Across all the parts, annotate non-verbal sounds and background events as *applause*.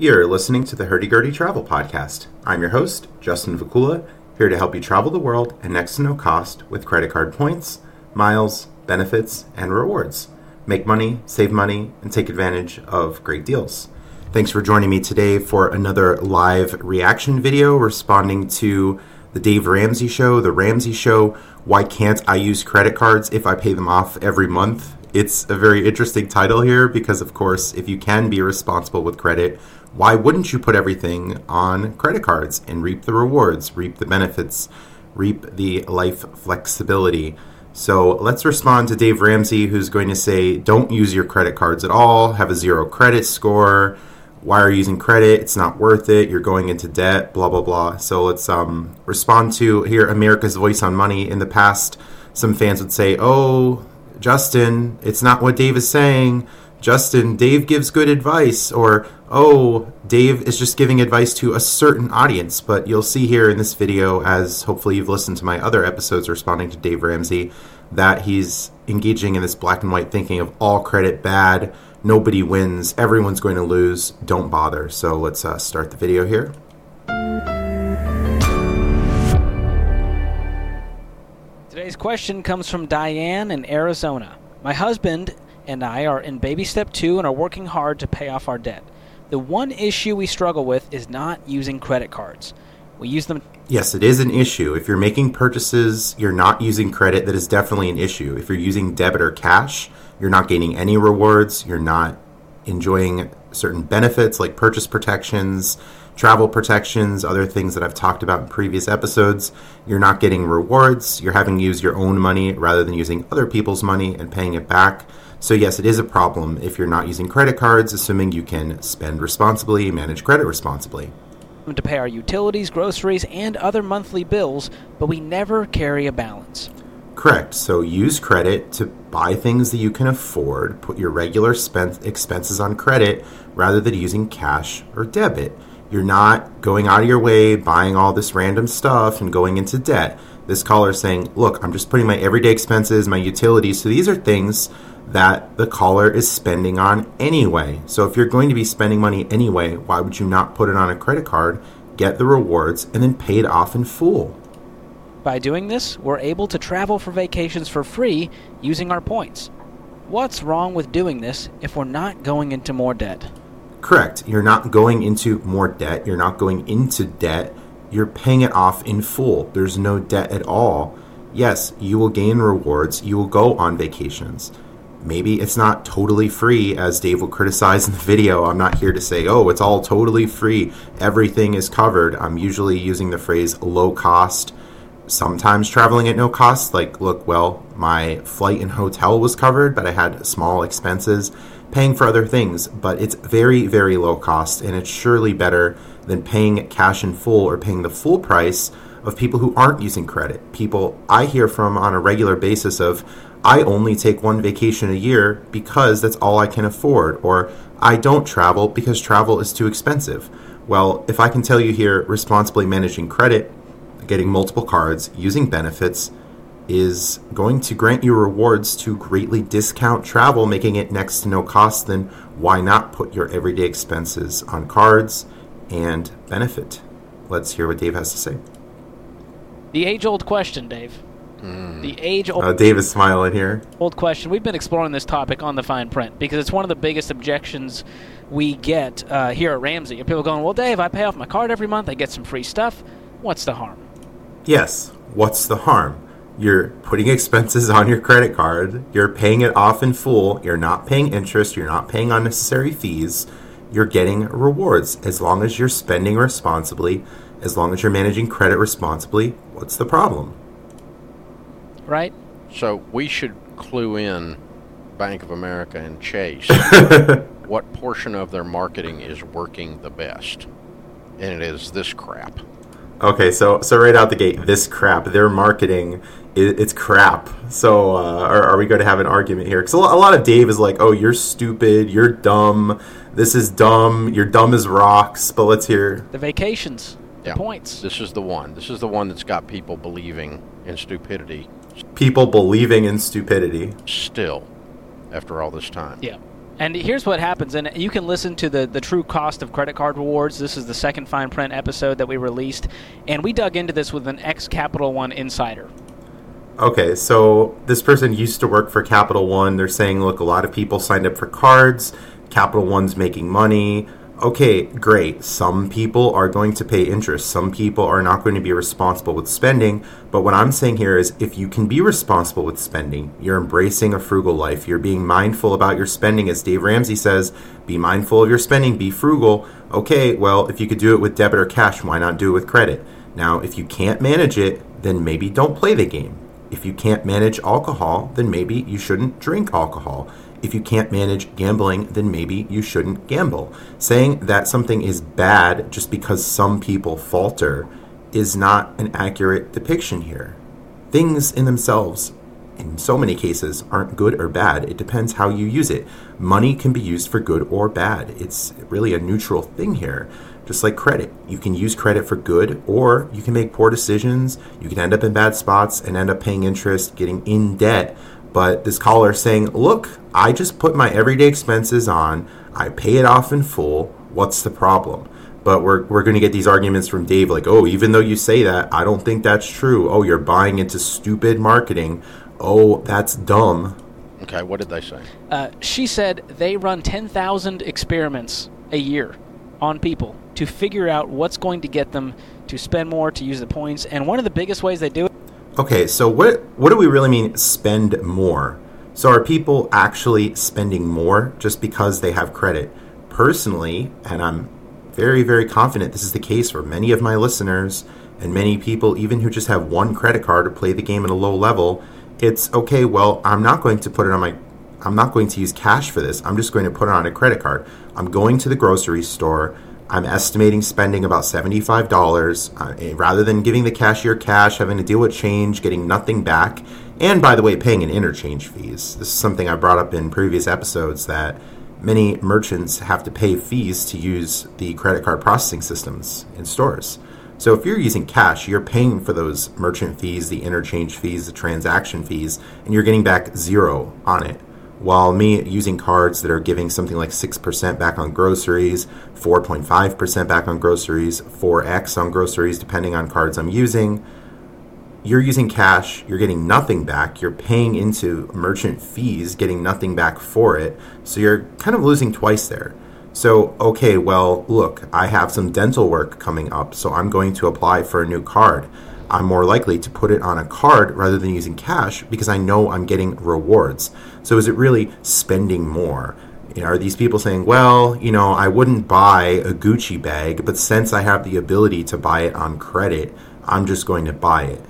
You're listening to the Hurdy Gurdy Travel Podcast. I'm your host, Justin Vacula, here to help you travel the world at next to no cost with credit card points, miles, benefits, and rewards. Make money, save money, and take advantage of great deals. Thanks for joining me today for another live reaction video responding to the Dave Ramsey Show, The Ramsey Show. Why can't I use credit cards if I pay them off every month? It's a very interesting title here because, of course, if you can be responsible with credit, why wouldn't you put everything on credit cards and reap the rewards, reap the benefits, reap the life flexibility? So let's respond to Dave Ramsey, who's going to say, don't use your credit cards at all, have a zero credit score. Why are you using credit? It's not worth it. You're going into debt, blah, blah, blah. So let's um, respond to here America's Voice on Money. In the past, some fans would say, oh, Justin, it's not what Dave is saying. Justin, Dave gives good advice, or oh, Dave is just giving advice to a certain audience. But you'll see here in this video, as hopefully you've listened to my other episodes responding to Dave Ramsey, that he's engaging in this black and white thinking of all credit bad, nobody wins, everyone's going to lose, don't bother. So let's uh, start the video here. Today's question comes from Diane in Arizona. My husband and I are in baby step two and are working hard to pay off our debt. The one issue we struggle with is not using credit cards. We use them. Yes, it is an issue. If you're making purchases, you're not using credit, that is definitely an issue. If you're using debit or cash, you're not gaining any rewards, you're not enjoying certain benefits like purchase protections, travel protections, other things that I've talked about in previous episodes. You're not getting rewards, you're having to use your own money rather than using other people's money and paying it back. So, yes, it is a problem if you're not using credit cards, assuming you can spend responsibly, manage credit responsibly. To pay our utilities, groceries, and other monthly bills, but we never carry a balance. Correct. So use credit to buy things that you can afford. Put your regular spend- expenses on credit rather than using cash or debit. You're not going out of your way buying all this random stuff and going into debt. This caller is saying, Look, I'm just putting my everyday expenses, my utilities. So these are things that the caller is spending on anyway. So if you're going to be spending money anyway, why would you not put it on a credit card, get the rewards, and then pay it off in full? By doing this, we're able to travel for vacations for free using our points. What's wrong with doing this if we're not going into more debt? Correct. You're not going into more debt. You're not going into debt. You're paying it off in full. There's no debt at all. Yes, you will gain rewards. You will go on vacations. Maybe it's not totally free, as Dave will criticize in the video. I'm not here to say, oh, it's all totally free. Everything is covered. I'm usually using the phrase low cost. Sometimes traveling at no cost, like, look, well, my flight and hotel was covered, but I had small expenses paying for other things, but it's very, very low cost, and it's surely better than paying cash in full or paying the full price of people who aren't using credit. People I hear from on a regular basis of, I only take one vacation a year because that's all I can afford, or I don't travel because travel is too expensive. Well, if I can tell you here, responsibly managing credit, getting multiple cards, using benefits, is going to grant you rewards to greatly discount travel, making it next to no cost, then why not put your everyday expenses on cards and benefit? Let's hear what Dave has to say. The age old question, Dave. Mm. The age old. Uh, Dave is smiling here. Old question. We've been exploring this topic on the fine print because it's one of the biggest objections we get uh, here at Ramsey. And people going, well, Dave, I pay off my card every month, I get some free stuff. What's the harm? Yes. What's the harm? You're putting expenses on your credit card. You're paying it off in full. You're not paying interest. You're not paying unnecessary fees. You're getting rewards as long as you're spending responsibly, as long as you're managing credit responsibly. What's the problem? Right? So we should clue in Bank of America and Chase *laughs* what portion of their marketing is working the best. And it is this crap. Okay, so so right out the gate, this crap, their marketing it, it's crap. So uh, are, are, we going to have an argument here? Because a, a lot of Dave is like, "Oh, you're stupid. You're dumb. This is dumb. You're dumb as rocks." But let's hear the vacations. Yeah. points. This is the one. This is the one that's got people believing in stupidity. People believing in stupidity. Still, after all this time. Yeah. And here's what happens, and you can listen to the, the true cost of credit card rewards. This is the second fine print episode that we released, and we dug into this with an ex Capital One insider. Okay, so this person used to work for Capital One. They're saying, look, a lot of people signed up for cards. Capital One's making money okay, great. Some people are going to pay interest. Some people are not going to be responsible with spending. But what I'm saying here is if you can be responsible with spending, you're embracing a frugal life, you're being mindful about your spending. As Dave Ramsey says, be mindful of your spending, be frugal. Okay, well, if you could do it with debit or cash, why not do it with credit? Now, if you can't manage it, then maybe don't play the game. If you can't manage alcohol, then maybe you shouldn't drink alcohol if you can't manage gambling, then maybe you shouldn't gamble. Saying that something is bad just because some people falter is not an accurate depiction here. Things in themselves, in so many cases, aren't good or bad. It depends how you use it. Money can be used for good or bad. It's really a neutral thing here. Just like credit, you can use credit for good or you can make poor decisions. You can end up in bad spots and end up paying interest, getting in debt but this caller saying, Look, I just put my everyday expenses on, I pay it off in full. What's the problem? But we're, we're going to get these arguments from Dave like, oh, even though you say that, I don't think that's true. Oh, you're buying into stupid marketing. Oh, that's dumb. Okay, what did they say? Uh, she said they run 10,000 experiments a year on people to figure out what's going to get them to spend more, to use the points. And one of the biggest ways they do it Okay, so what what do we really mean spend more? So are people actually spending more just because they have credit? Personally, and I'm very very confident this is the case for many of my listeners and many people even who just have one credit card or play the game at a low level, it's okay, well, I'm not going to put it on my I'm not going to use cash for this. I'm just going to put it on a credit card. I'm going to the grocery store. I'm estimating spending about $75 uh, eh, rather than giving the cashier cash, having to deal with change, getting nothing back, and by the way, paying an interchange fees. This is something I brought up in previous episodes that many merchants have to pay fees to use the credit card processing systems in stores. So if you're using cash, you're paying for those merchant fees, the interchange fees, the transaction fees, and you're getting back zero on it. While me using cards that are giving something like 6% back on groceries, 4.5% back on groceries, 4x on groceries, depending on cards I'm using, you're using cash, you're getting nothing back, you're paying into merchant fees, getting nothing back for it. So you're kind of losing twice there. So, okay, well, look, I have some dental work coming up, so I'm going to apply for a new card. I'm more likely to put it on a card rather than using cash because I know I'm getting rewards. So is it really spending more? You know, are these people saying, well, you know, I wouldn't buy a Gucci bag, but since I have the ability to buy it on credit, I'm just going to buy it?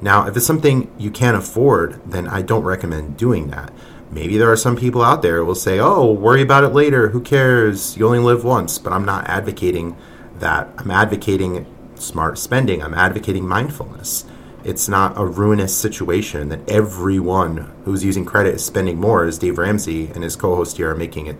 Now, if it's something you can't afford, then I don't recommend doing that. Maybe there are some people out there who will say, oh, worry about it later. Who cares? You only live once. But I'm not advocating that. I'm advocating smart spending. I'm advocating mindfulness. It's not a ruinous situation that everyone who's using credit is spending more, as Dave Ramsey and his co host here are making it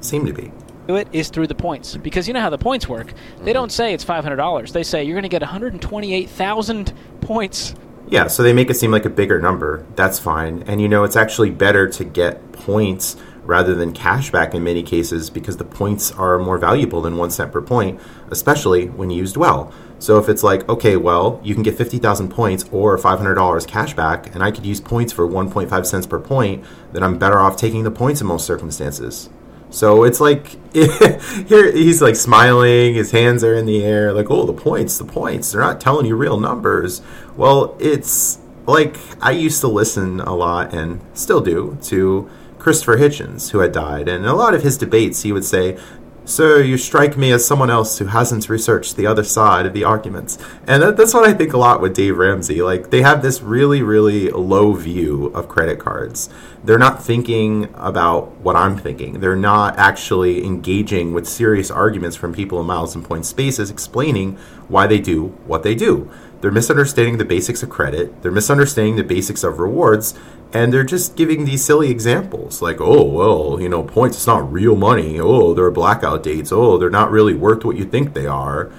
seem to be. It is through the points because you know how the points work. They mm-hmm. don't say it's five hundred dollars. They say you're going to get one hundred twenty-eight thousand points. Yeah, so they make it seem like a bigger number. That's fine, and you know it's actually better to get points rather than cash back in many cases because the points are more valuable than one cent per point, especially when used well. So if it's like, okay, well, you can get 50,000 points or $500 cash back, and I could use points for 1.5 cents per point, then I'm better off taking the points in most circumstances. So it's like *laughs* here he's like smiling, his hands are in the air, like, oh, the points, the points. They're not telling you real numbers. Well, it's like I used to listen a lot and still do to Christopher Hitchens, who had died, and in a lot of his debates, he would say, Sir, you strike me as someone else who hasn't researched the other side of the arguments. And that, that's what I think a lot with Dave Ramsey. Like, they have this really, really low view of credit cards. They're not thinking about what I'm thinking. They're not actually engaging with serious arguments from people in miles and point spaces explaining why they do what they do. They're misunderstanding the basics of credit, they're misunderstanding the basics of rewards, and they're just giving these silly examples like oh well you know points it's not real money. Oh there are blackout dates. Oh they're not really worth what you think they are.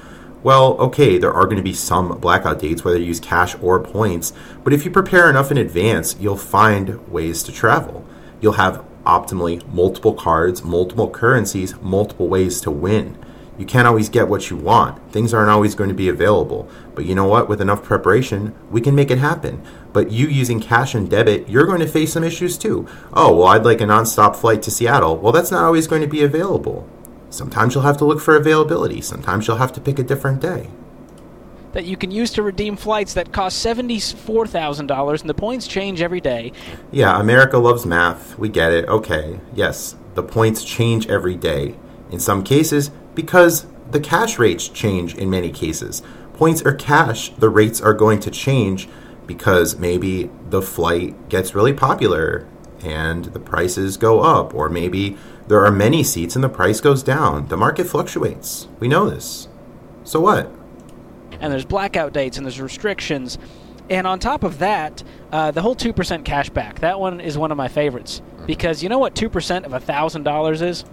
Well okay there are going to be some blackout dates whether you use cash or points but if you prepare enough in advance you'll find ways to travel. You'll have optimally multiple cards, multiple currencies, multiple ways to win. You can't always get what you want. Things aren't always going to be available. But you know what? With enough preparation, we can make it happen. But you using cash and debit, you're going to face some issues too. Oh, well, I'd like a nonstop flight to Seattle. Well, that's not always going to be available. Sometimes you'll have to look for availability. Sometimes you'll have to pick a different day. That you can use to redeem flights that cost $74,000 and the points change every day. Yeah, America loves math. We get it. Okay. Yes, the points change every day. In some cases, because the cash rates change in many cases. Points are cash, the rates are going to change because maybe the flight gets really popular and the prices go up, or maybe there are many seats and the price goes down. The market fluctuates. We know this. So what? And there's blackout dates and there's restrictions. And on top of that, uh, the whole 2% cash back, that one is one of my favorites. Because you know what 2% of $1,000 is?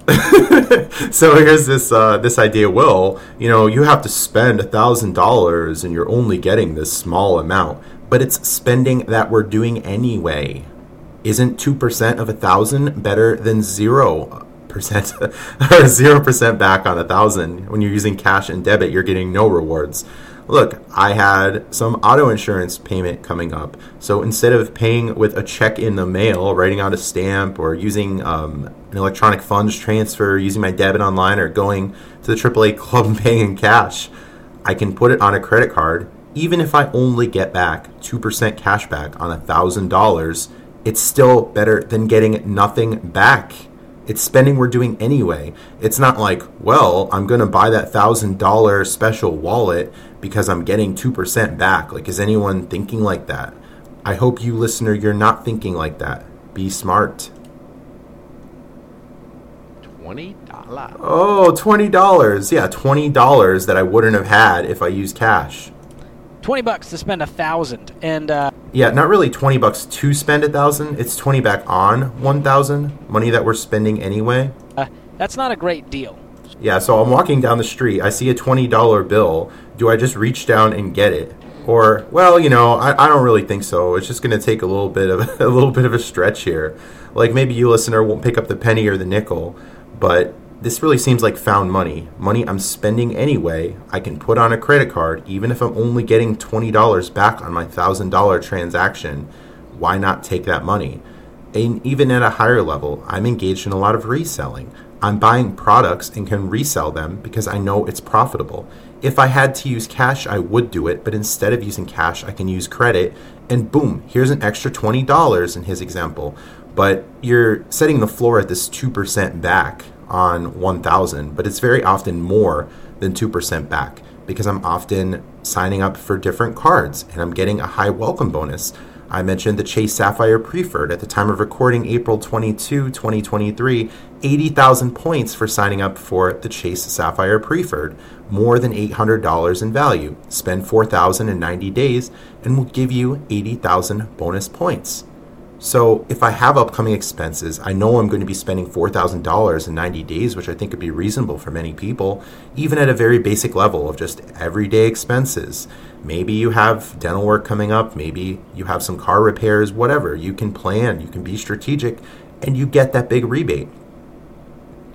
*laughs* so here's this uh, this idea, Will. You know, you have to spend $1,000 and you're only getting this small amount. But it's spending that we're doing anyway. Isn't 2% of a 1,000 better than 0%? *laughs* or 0% back on a 1,000? When you're using cash and debit, you're getting no rewards look, I had some auto insurance payment coming up. So instead of paying with a check in the mail, writing out a stamp, or using um, an electronic funds transfer, using my debit online, or going to the AAA club *laughs* and paying in cash, I can put it on a credit card. Even if I only get back 2% cash back on $1,000, it's still better than getting nothing back. It's spending we're doing anyway. It's not like, well, I'm going to buy that $1,000 special wallet because I'm getting 2% back. Like, is anyone thinking like that? I hope you, listener, you're not thinking like that. Be smart. $20? Oh, $20. Yeah, $20 that I wouldn't have had if I used cash. 20 bucks to spend a thousand and uh, yeah not really 20 bucks to spend a thousand. It's 20 back on 1000 money that we're spending anyway. Uh, that's not a great deal. Yeah so i'm walking down the street i see a $20 bill. Do i just reach down and get it? Or well you know i, I don't really think so. It's just going to take a little bit of *laughs* a little bit of a stretch here. Like maybe you listener won't pick up the penny or the nickel but this really seems like found money. Money I'm spending anyway, I can put on a credit card, even if I'm only getting $20 back on my $1,000 transaction. Why not take that money? And even at a higher level, I'm engaged in a lot of reselling. I'm buying products and can resell them because I know it's profitable. If I had to use cash, I would do it, but instead of using cash, I can use credit, and boom, here's an extra $20 in his example. But you're setting the floor at this 2% back on 1000 but it's very often more than 2% back because i'm often signing up for different cards and i'm getting a high welcome bonus. I mentioned the chase sapphire preferred at the time of recording april 22 2023 80000 points for signing up for the chase sapphire preferred more than $800 in value. Spend 4000 in 90 days and will give you 80000 bonus points so if I have upcoming expenses, I know I'm going to be spending $4,000 in 90 days, which I think would be reasonable for many people, even at a very basic level of just everyday expenses. Maybe you have dental work coming up, maybe you have some car repairs, whatever. You can plan, you can be strategic, and you get that big rebate.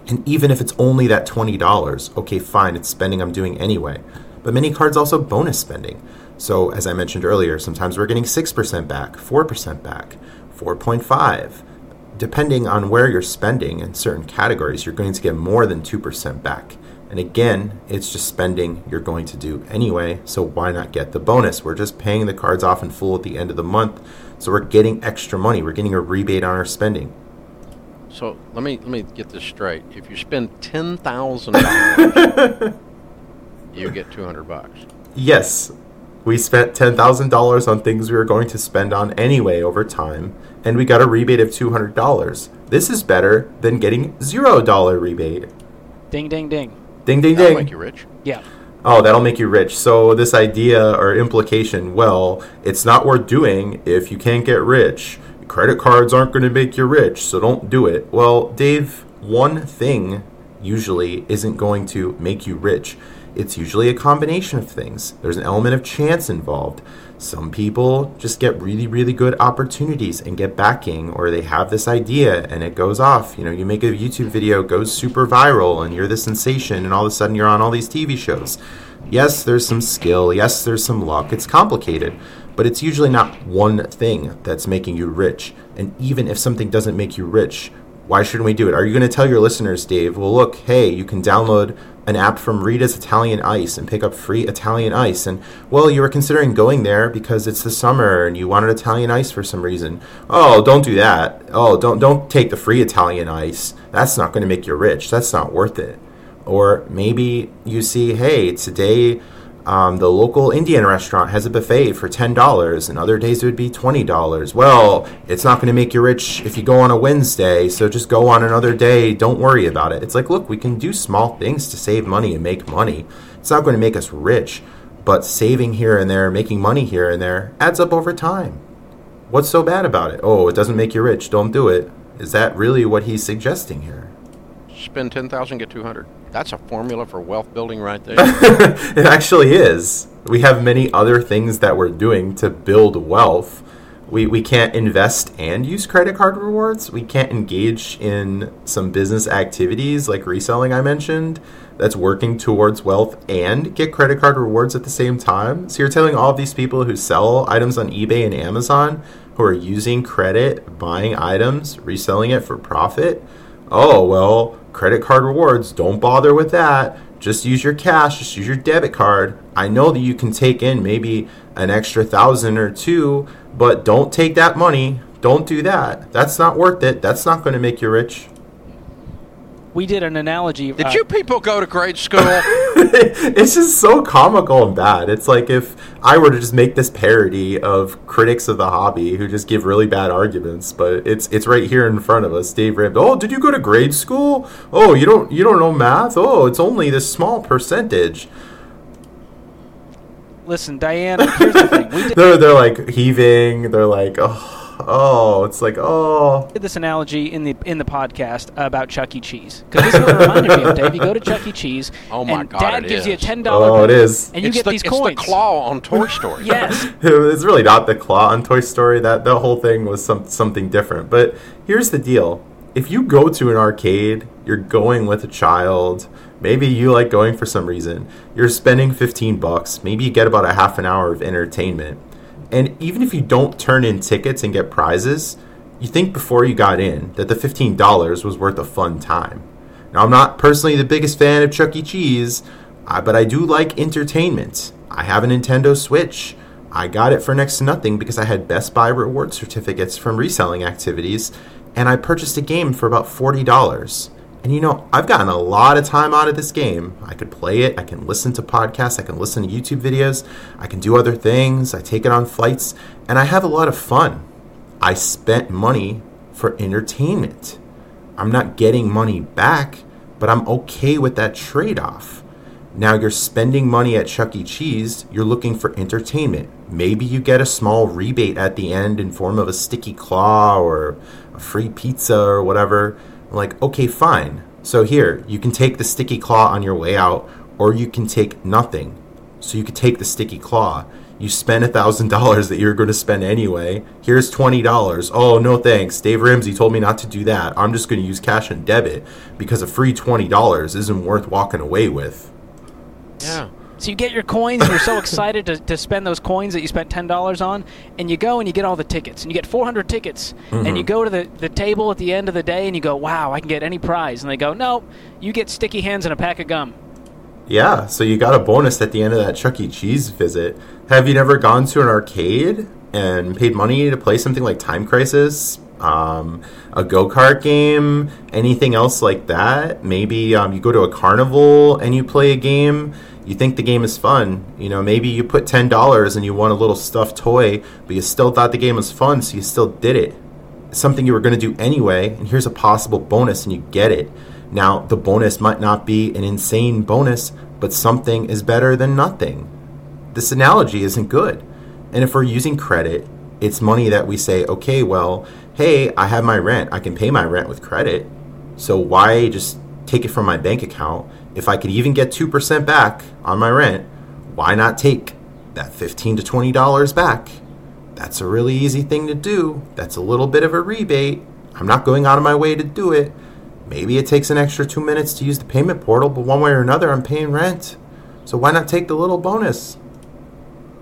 And even if it's only that $20, okay, fine, it's spending I'm doing anyway. But many cards also bonus spending. So, as I mentioned earlier, sometimes we're getting 6% back, 4% back. 4.5. Depending on where you're spending in certain categories, you're going to get more than 2% back. And again, it's just spending you're going to do anyway, so why not get the bonus? We're just paying the cards off in full at the end of the month, so we're getting extra money. We're getting a rebate on our spending. So let me let me get this straight. If you spend ten thousand *laughs* dollars, you get two hundred bucks. Yes, we spent $10,000 on things we were going to spend on anyway over time, and we got a rebate of $200. This is better than getting $0 rebate. Ding, ding, ding. Ding, ding, That'll ding. make you rich. Yeah. Oh, that'll make you rich. So, this idea or implication well, it's not worth doing if you can't get rich. Credit cards aren't going to make you rich, so don't do it. Well, Dave, one thing usually isn't going to make you rich. It's usually a combination of things. There's an element of chance involved. Some people just get really, really good opportunities and get backing, or they have this idea and it goes off. You know, you make a YouTube video, goes super viral, and you're the sensation, and all of a sudden you're on all these TV shows. Yes, there's some skill. Yes, there's some luck. It's complicated, but it's usually not one thing that's making you rich. And even if something doesn't make you rich, why shouldn't we do it? Are you going to tell your listeners, Dave, well, look, hey, you can download an app from Rita's Italian Ice and pick up free Italian ice. And, well, you were considering going there because it's the summer and you wanted Italian ice for some reason. Oh, don't do that. Oh, don't, don't take the free Italian ice. That's not going to make you rich. That's not worth it. Or maybe you see, hey, today um, the local Indian restaurant has a buffet for $10, and other days it would be $20. Well, it's not going to make you rich if you go on a Wednesday, so just go on another day. Don't worry about it. It's like, look, we can do small things to save money and make money. It's not going to make us rich, but saving here and there, making money here and there adds up over time. What's so bad about it? Oh, it doesn't make you rich. Don't do it. Is that really what he's suggesting here? Spend 10,000, get 200. That's a formula for wealth building right there. *laughs* it actually is. We have many other things that we're doing to build wealth. We, we can't invest and use credit card rewards. We can't engage in some business activities like reselling, I mentioned, that's working towards wealth and get credit card rewards at the same time. So you're telling all of these people who sell items on eBay and Amazon who are using credit, buying items, reselling it for profit, oh, well, credit card rewards, don't bother with that. Just use your cash, just use your debit card. I know that you can take in maybe an extra thousand or two, but don't take that money. Don't do that. That's not worth it. That's not going to make you rich. We did an analogy. Did uh, you people go to grade school? *laughs* it's just so comical and bad. It's like if I were to just make this parody of critics of the hobby who just give really bad arguments, but it's it's right here in front of us. Dave Ramsey. Oh, did you go to grade school? Oh, you don't you don't know math? Oh, it's only this small percentage. Listen, Diane. Here's the thing. We *laughs* did, They're they're like heaving. They're like oh oh. It's like oh. I did this analogy in the in the podcast about Chuck E. Cheese because this is what it reminded me of. *laughs* Dave, you go to Chuck E. Cheese, Oh my and God, Dad it gives you a ten oh, dollar. Oh, it is. and you it's get the, these it's coins. the claw on Toy *laughs* Story. Yes. *laughs* it's really not the claw on Toy Story. That the whole thing was some something different. But here's the deal: if you go to an arcade, you're going with a child. Maybe you like going for some reason. You're spending 15 bucks. Maybe you get about a half an hour of entertainment. And even if you don't turn in tickets and get prizes, you think before you got in that the $15 was worth a fun time. Now, I'm not personally the biggest fan of Chuck E. Cheese, uh, but I do like entertainment. I have a Nintendo Switch. I got it for next to nothing because I had Best Buy reward certificates from reselling activities, and I purchased a game for about $40. And you know, I've gotten a lot of time out of this game. I could play it, I can listen to podcasts, I can listen to YouTube videos, I can do other things, I take it on flights, and I have a lot of fun. I spent money for entertainment. I'm not getting money back, but I'm okay with that trade off. Now you're spending money at Chuck E. Cheese, you're looking for entertainment. Maybe you get a small rebate at the end in form of a sticky claw or a free pizza or whatever. I'm like, okay, fine. So here, you can take the sticky claw on your way out, or you can take nothing. So you could take the sticky claw. You spend a thousand *laughs* dollars that you're going to spend anyway. Here's twenty dollars. Oh no, thanks. Dave Ramsey told me not to do that. I'm just going to use cash and debit because a free twenty dollars isn't worth walking away with. Yeah. So you get your coins, and you're so excited to, to spend those coins that you spent ten dollars on, and you go and you get all the tickets, and you get 400 tickets, and you go to the, the table at the end of the day, and you go, "Wow, I can get any prize," and they go, "No, you get sticky hands and a pack of gum." Yeah, so you got a bonus at the end of that Chuck E. Cheese visit. Have you never gone to an arcade and paid money to play something like Time Crisis, um, a go kart game, anything else like that? Maybe um, you go to a carnival and you play a game. You think the game is fun. You know, maybe you put ten dollars and you won a little stuffed toy, but you still thought the game was fun, so you still did it. It's something you were going to do anyway, and here's a possible bonus, and you get it. Now, the bonus might not be an insane bonus, but something is better than nothing. This analogy isn't good. And if we're using credit, it's money that we say, okay, well, hey, I have my rent. I can pay my rent with credit. So why just take it from my bank account, if I could even get 2% back on my rent, why not take that 15 to $20 back? That's a really easy thing to do. That's a little bit of a rebate. I'm not going out of my way to do it. Maybe it takes an extra two minutes to use the payment portal, but one way or another, I'm paying rent. So why not take the little bonus?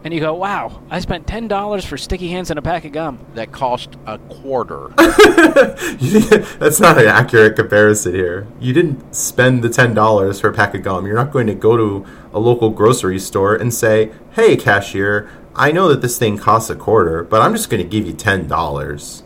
And you go, wow, I spent $10 for sticky hands and a pack of gum. That cost a quarter. *laughs* That's not an accurate comparison here. You didn't spend the $10 for a pack of gum. You're not going to go to a local grocery store and say, hey, cashier, I know that this thing costs a quarter, but I'm just going to give you $10.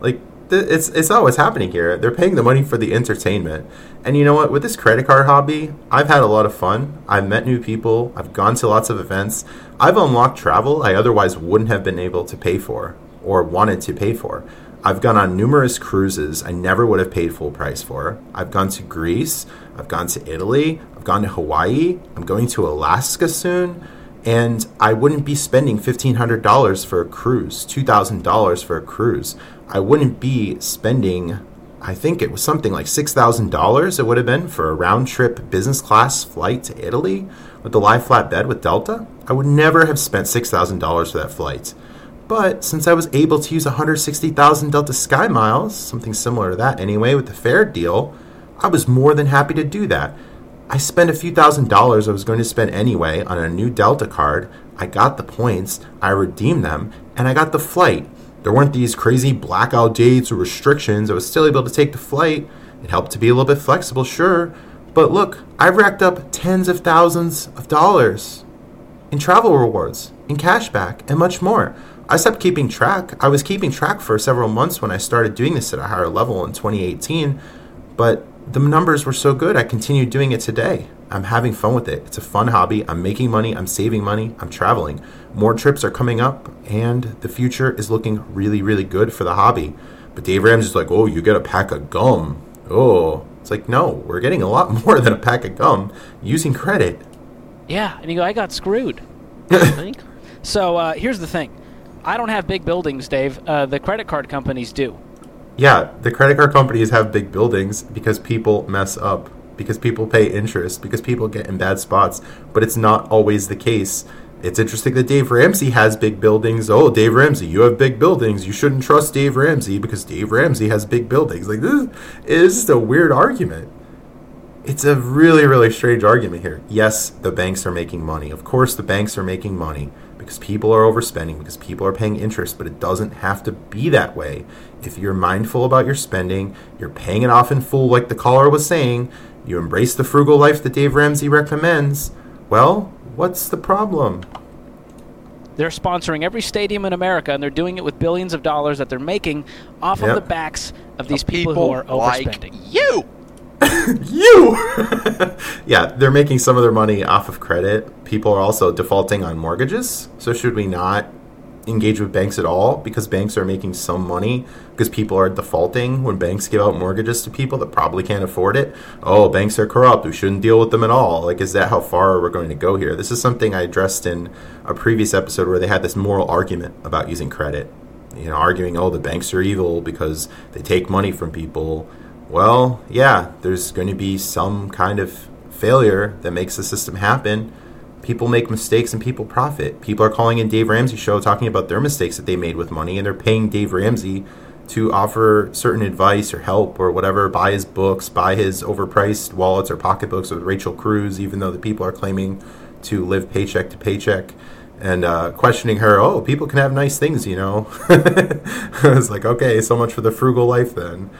Like, it's it's not what's happening here. They're paying the money for the entertainment. And you know what? With this credit card hobby, I've had a lot of fun. I've met new people. I've gone to lots of events. I've unlocked travel I otherwise wouldn't have been able to pay for or wanted to pay for. I've gone on numerous cruises I never would have paid full price for. I've gone to Greece. I've gone to Italy. I've gone to Hawaii. I'm going to Alaska soon. And I wouldn't be spending $1,500 for a cruise, $2,000 for a cruise. I wouldn't be spending, I think it was something like $6,000 it would have been for a round trip business class flight to Italy with the lie flat bed with Delta. I would never have spent $6,000 for that flight. But since I was able to use 160,000 Delta Sky Miles, something similar to that anyway, with the fare deal, I was more than happy to do that. I spent a few thousand dollars I was going to spend anyway on a new Delta card. I got the points, I redeemed them, and I got the flight. There weren't these crazy blackout dates or restrictions. I was still able to take the flight. It helped to be a little bit flexible, sure. But look, I've racked up tens of thousands of dollars in travel rewards, in cashback, and much more. I stopped keeping track. I was keeping track for several months when I started doing this at a higher level in 2018, but the numbers were so good, I continued doing it today. I'm having fun with it. It's a fun hobby. I'm making money. I'm saving money. I'm traveling. More trips are coming up, and the future is looking really, really good for the hobby. But Dave Ramsey's like, oh, you get a pack of gum. Oh, it's like, no, we're getting a lot *laughs* more than a pack of gum using credit. Yeah, and you go, I got screwed. *laughs* Think so uh, here's the thing I don't have big buildings, Dave. Uh, the credit card companies do. Yeah, the credit card companies have big buildings because people mess up, because people pay interest, because people get in bad spots, but it's not always the case. It's interesting that Dave Ramsey has big buildings. Oh, Dave Ramsey, you have big buildings. You shouldn't trust Dave Ramsey because Dave Ramsey has big buildings. Like, this is just a weird argument. It's a really, really strange argument here. Yes, the banks are making money. Of course, the banks are making money because people are overspending, because people are paying interest, but it doesn't have to be that way. If you're mindful about your spending, you're paying it off in full, like the caller was saying, you embrace the frugal life that Dave Ramsey recommends, well, what's the problem? They're sponsoring every stadium in America, and they're doing it with billions of dollars that they're making off Yep. of the backs of these people, People who are overspending. like you. *laughs* you *laughs* yeah they're making some of their money off of credit people are also defaulting on mortgages so should we not engage with banks at all because banks are making some money because people are defaulting. When banks give out mortgages to people that probably can't afford it oh banks are corrupt. We shouldn't deal with them at all. Like is that how far we're going to go here? This is something i addressed in a previous episode where they had this moral argument about using credit. You know arguing oh the banks are evil because they take money from people. Well, yeah, there's going to be some kind of failure that makes the system happen. People make mistakes and people profit. People are calling in Dave Ramsey show talking about their mistakes that they made with money and they're paying Dave Ramsey to offer certain advice or help or whatever, buy his books, buy his overpriced wallets or pocketbooks with Rachel Cruz, even though the people are claiming to live paycheck to paycheck and uh, questioning her, oh, people can have nice things, you know. *laughs* I was like, okay, so much for the frugal life then.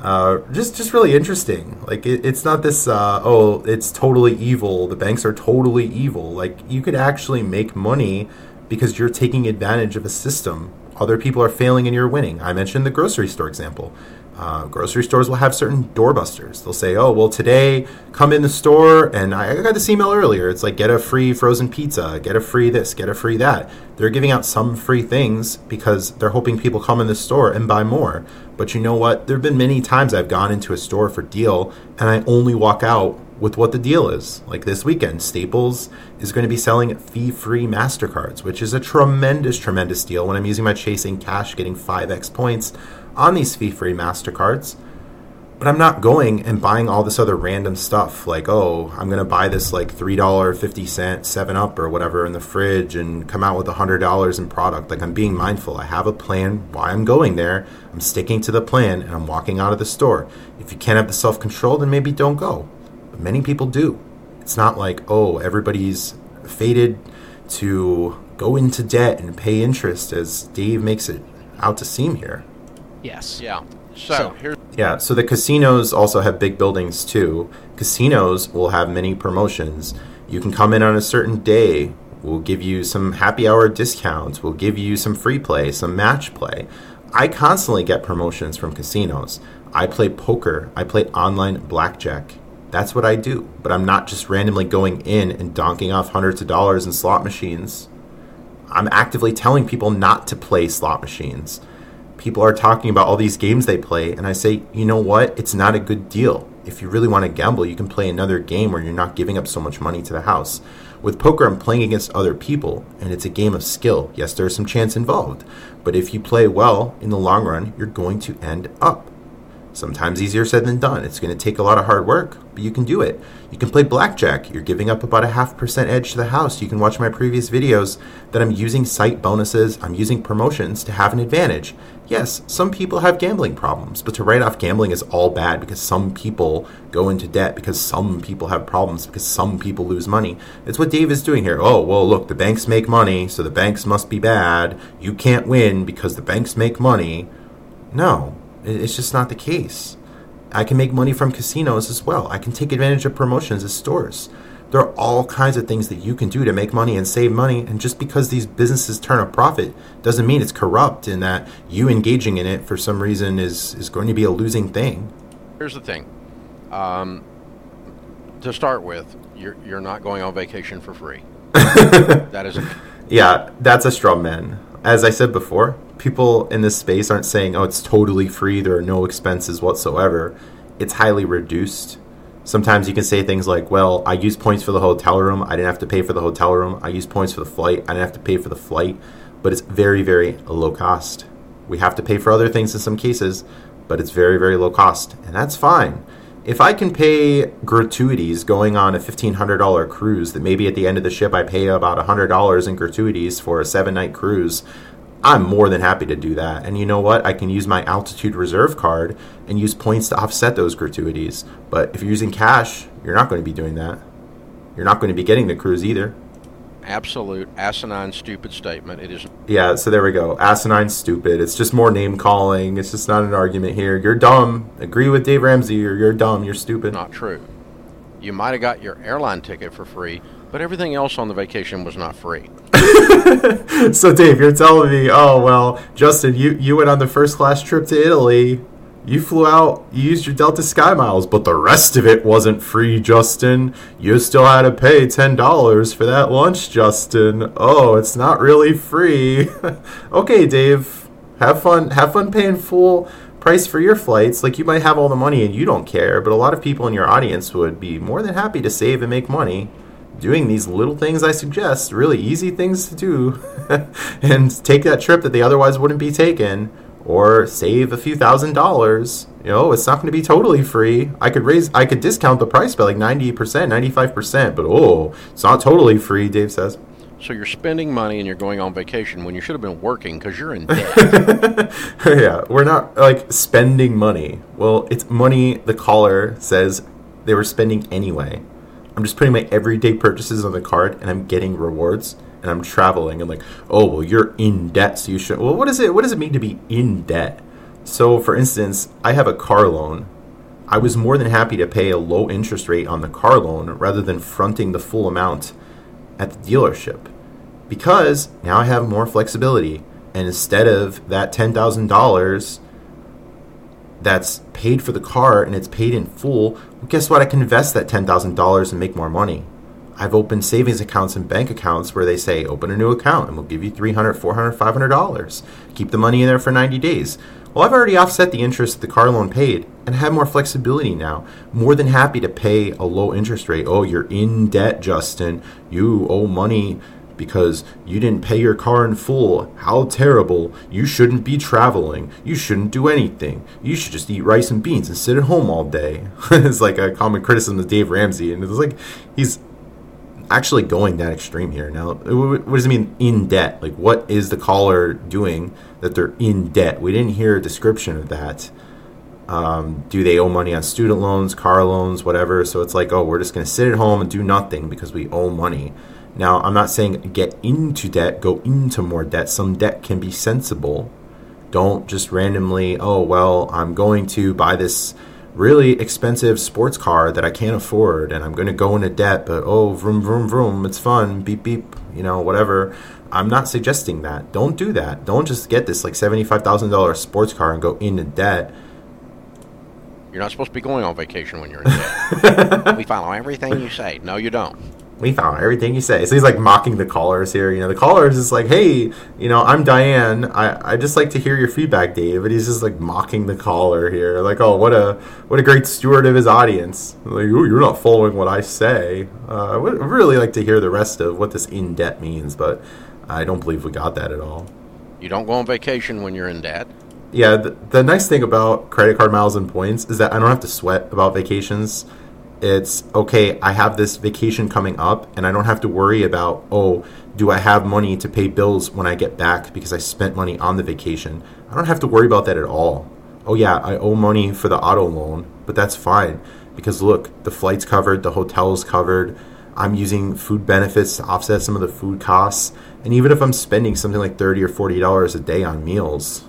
Uh, just just really interesting. Like it, it's not this uh, oh it's totally evil. The banks are totally evil. Like you could actually make money because you're taking advantage of a system. Other people are failing and you're winning. I mentioned the grocery store example. Uh, grocery stores will have certain doorbusters. They'll say, "Oh, well, today come in the store," and I I got this email earlier. It's like get a free frozen pizza, get a free this, get a free that. They're giving out some free things because they're hoping people come in the store and buy more. But you know what? There have been many times I've gone into a store for deal and I only walk out with what the deal is. Like this weekend, Staples is going to be selling fee free MasterCards, which is a tremendous, tremendous deal when I'm using my Chase Ink Cash, getting 5x points on these fee free MasterCards. but I'm not going and buying all this other random stuff. Like, oh, I'm gonna buy this like three dollar fifty cent Seven Up or whatever in the fridge and come out with a hundred dollars in product. Like, I'm being mindful. I have a plan why I'm going there. I'm sticking to the plan and I'm walking out of the store. If you can't have the self control, then maybe don't go. But many people do. It's not like oh, everybody's fated to go into debt and pay interest, as Dave makes it out to seem here. Yes. Yeah. So, So- here's Yeah, so the casinos also have big buildings too. Casinos will have many promotions. You can come in on a certain day. We'll give you some happy hour discounts. We'll give you some free play, some match play. I constantly get promotions from casinos. I play poker, I play online blackjack. That's what I do. But I'm not just randomly going in and donking off hundreds of dollars in slot machines. I'm actively telling people not to play slot machines people are talking about all these games they play, and I say, you know what? It's not a good deal. If you really want to gamble, you can play another game where you're not giving up so much money to the house. With poker, I'm playing against other people, and it's a game of skill. Yes, there's some chance involved, but if you play well in the long run, you're going to end up. Sometimes easier said than done. It's going to take a lot of hard work, but you can do it. You can play blackjack. You're giving up about a half percent edge to the house. You can watch my previous videos that I'm using site bonuses, I'm using promotions to have an advantage. Yes, some people have gambling problems, but to write off gambling is all bad because some people go into debt, because some people have problems, because some people lose money. It's what Dave is doing here. Oh, well, look, the banks make money, so the banks must be bad. You can't win because the banks make money. No, it's just not the case. I can make money from casinos as well. I can take advantage of promotions at stores. There are all kinds of things that you can do to make money and save money. And just because these businesses turn a profit doesn't mean it's corrupt and that you engaging in it for some reason is, is going to be a losing thing. here's the thing. Um, to start with, you're you're not going on vacation for free. *laughs* that is a Yeah, that's a straw man. As I said before, people in this space aren't saying, oh, it's totally free, there are no expenses whatsoever. It's highly reduced. Sometimes you can say things like, well, I used points for the hotel room, I didn't have to pay for the hotel room. I used points for the flight, I didn't have to pay for the flight. But it's very, very low cost. We have to pay for other things in some cases, but it's very, very low cost. And that's fine. If I can pay gratuities going on a $1,500 cruise, that maybe at the end of the ship I pay about $100 in gratuities for a seven night cruise, I'm more than happy to do that. And you know what? I can use my altitude reserve card and use points to offset those gratuities. But if you're using cash, you're not going to be doing that. You're not going to be getting the cruise either. absolute asinine, stupid statement. It is Yeah, so there we go. Asinine, stupid. It's just more name calling. It's just not an argument here. You're dumb. Agree with Dave Ramsey, or you're dumb. You're stupid. not true. You might have got your airline ticket for free, but everything else on the vacation was not free. *laughs* So Dave, you're telling me, oh well, Justin, you you went on the first class trip to Italy. You flew out, you used your Delta Sky Miles, but the rest of it wasn't free, Justin. You still had to pay $10 for that lunch, Justin. Oh, it's not really free. *laughs* okay, Dave. Have fun have fun paying full price for your flights. Like you might have all the money and you don't care, but a lot of people in your audience would be more than happy to save and make money doing these little things I suggest, really easy things to do, *laughs* and take that trip that they otherwise wouldn't be taking, or save a few thousand dollars. You know, it's not going to be totally free. I could raise, I could discount the price by like ninety percent, ninety five percent, but oh, it's not totally free. Dave says. So you're spending money and you're going on vacation when you should have been working because you're in debt. *laughs* yeah, we're not like spending money. Well, it's money the caller says they were spending anyway. I'm just putting my everyday purchases on the card and I'm getting rewards and I'm traveling and like, oh well you're in debt, so you should well what is it what does it mean to be in debt? So for instance, I have a car loan. I was more than happy to pay a low interest rate on the car loan rather than fronting the full amount at the dealership because now I have more flexibility. And instead of that $10,000 that's paid for the car and it's paid in full, guess what? I can invest that $10,000 and make more money. I've opened savings accounts and bank accounts where they say open a new account and we'll give you $300, $400, $500. Keep the money in there for 90 days. Well, I've already offset the interest the car loan paid and have more flexibility now. More than happy to pay a low interest rate. Oh, you're in debt, Justin. You owe money because you didn't pay your car in full. How terrible. You shouldn't be traveling. You shouldn't do anything. You should just eat rice and beans and sit at home all day. *laughs* it's like a common criticism of Dave Ramsey. And it's like he's actually going that extreme here. Now, what does it mean in debt? Like, what is the caller doing that they're in debt? We didn't hear a description of that. Um, do they owe money on student loans, car loans, whatever? So it's like, oh, we're just going to sit at home and do nothing because we owe money. Now, I'm not saying get into debt, go into more debt. Some debt can be sensible. Don't just randomly, oh, well, I'm going to buy this really expensive sports car that I can't afford and I'm going to go into debt, but oh, vroom, vroom, vroom, it's fun, beep, beep, you know, whatever. I'm not suggesting that. Don't do that. Don't just get this like $75,000 sports car and go into debt. You're not supposed to be going on vacation when you're in *laughs* debt. we follow everything you say. No, you don't we found everything you say. So he's like mocking the callers here. You know, the callers is like, hey, you know, I'm Diane. I, I just like to hear your feedback, Dave. And he's just like mocking the caller here. Like, oh, what a what a great steward of his audience. Like, oh, you're not following what I say. Uh, I would really like to hear the rest of what this in debt means, but I don't believe we got that at all. You don't go on vacation when you're in debt. Yeah, the, the nice thing about credit card miles and points is that I don't have to sweat about vacations it's okay, I have this vacation coming up and I don't have to worry about, oh, do I have money to pay bills when I get back because I spent money on the vacation? I don't have to worry about that at all. Oh, yeah, I owe money for the auto loan, but that's fine because look, the flight's covered, the hotel's covered. I'm using food benefits to offset some of the food costs. And even if I'm spending something like 30 or $40 a day on meals,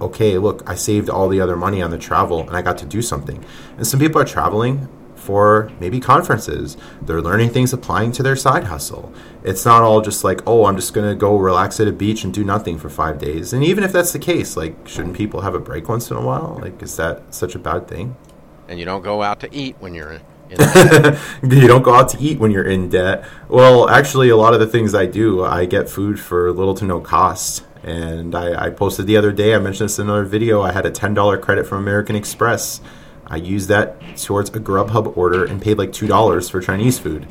okay, look, I saved all the other money on the travel and I got to do something. And some people are traveling for maybe conferences. They're learning things applying to their side hustle. It's not all just like, oh, I'm just going to go relax at a beach and do nothing for five days. And even if that's the case, like, shouldn't people have a break once in a while? Like, is that such a bad thing? And you don't go out to eat when you're in. *laughs* you don't go out to eat when you're in debt. Well, actually, a lot of the things I do, I get food for little to no cost. And I, I posted the other day, I mentioned this in another video, I had a $10 credit from American Express I used that towards a Grubhub order and paid like $2 for Chinese food.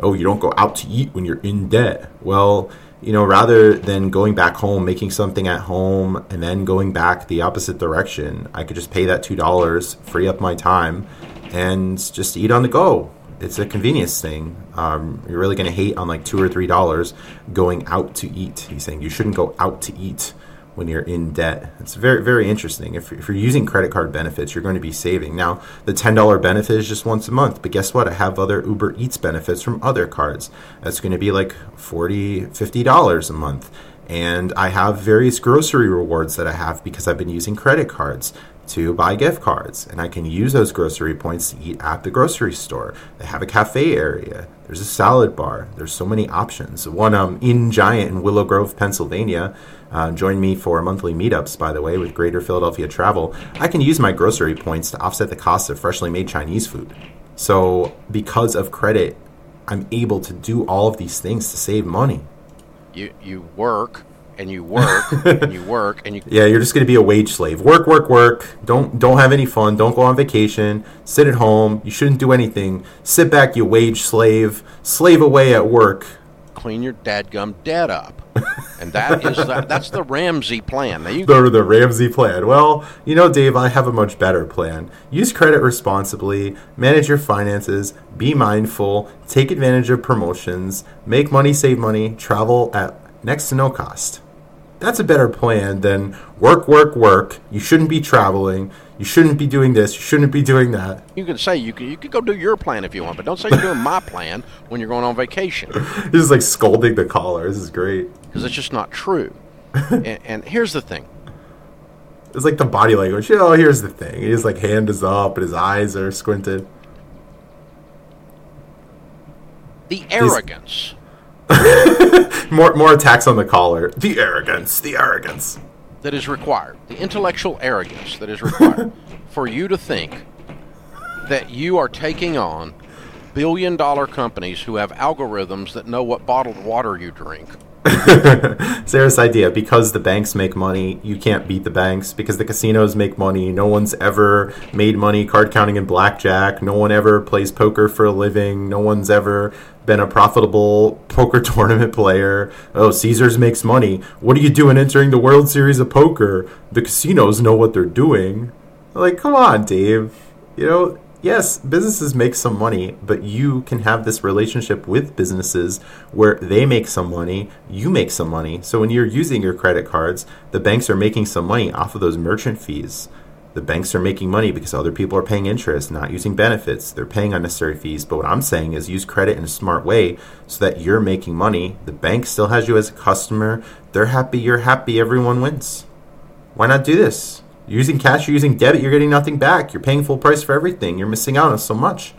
Oh, you don't go out to eat when you're in debt. Well, you know, rather than going back home, making something at home, and then going back the opposite direction, I could just pay that $2, free up my time, and just eat on the go. It's a convenience thing. Um, you're really going to hate on like two or three dollars going out to eat. He's saying you shouldn't go out to eat when you're in debt. It's very, very interesting. If, if, you're using credit card benefits, you're going to be saving. Now, the $10 benefit is just once a month, but guess what? I have other Uber Eats benefits from other cards. That's going to be like $40, $50 a month. And I have various grocery rewards that I have because I've been using credit cards to buy gift cards and I can use those grocery points to eat at the grocery store. They have a cafe area. There's a salad bar. There's so many options. One um, in Giant in Willow Grove, Pennsylvania. Uh, join me for monthly meetups, by the way, with Greater Philadelphia Travel. I can use my grocery points to offset the cost of freshly made Chinese food. So, because of credit, I'm able to do all of these things to save money. You you work and you work and you *laughs* work and you yeah you're just going to be a wage slave. Work work work. Don't don't have any fun. Don't go on vacation. Sit at home. You shouldn't do anything. Sit back you wage slave. Slave away at work. Clean your dadgum debt up. And that is that, that's the ramsey plan. Now you the, the ramsey plan. Well you know dave i have a much better plan. Use credit responsibly. Manage your finances. Be mindful. Take advantage of promotions. Make money save money. Travel at next to no cost that's a better plan than work, work, work. You shouldn't be traveling. You shouldn't be doing this. You shouldn't be doing that. You can say you can you can go do your plan if you want, but don't say you're doing my plan when you're going on vacation. *laughs* This is like scolding the caller. This is great because it's just not true. *laughs* and, and, here's the thing. It's like the body language. You know, here's the thing. His like hand is up and his eyes are squinted. The arrogance. He's *laughs* more more attacks on the caller. The arrogance, the arrogance that is required, the intellectual arrogance that is required *laughs* for you to think that you are taking on billion dollar companies who have algorithms that know what bottled water you drink. *laughs* Sarah's idea because the banks make money, you can't beat the banks. Because the casinos make money, no one's ever made money card counting in blackjack. No one ever plays poker for a living. No one's ever been a profitable poker *laughs* tournament player. Oh, Caesars makes money. What are you doing entering the World Series of Poker? The casinos know what they're doing. Like, come on, Dave. You know, yes, businesses make some money, but you can have this relationship with businesses where they make some money, you make some money. So when you're using your credit cards, the banks are making some money off of those merchant fees. The banks are making money because other people are paying interest, not using benefits. They're paying unnecessary fees. But what I'm saying is use credit in a smart way so that you're making money. The bank still has you as a customer. They're happy, you're happy, everyone wins. Why not do this? You're using cash, you're using debit, you're getting nothing back. You're paying full price for everything. You're missing out on so much.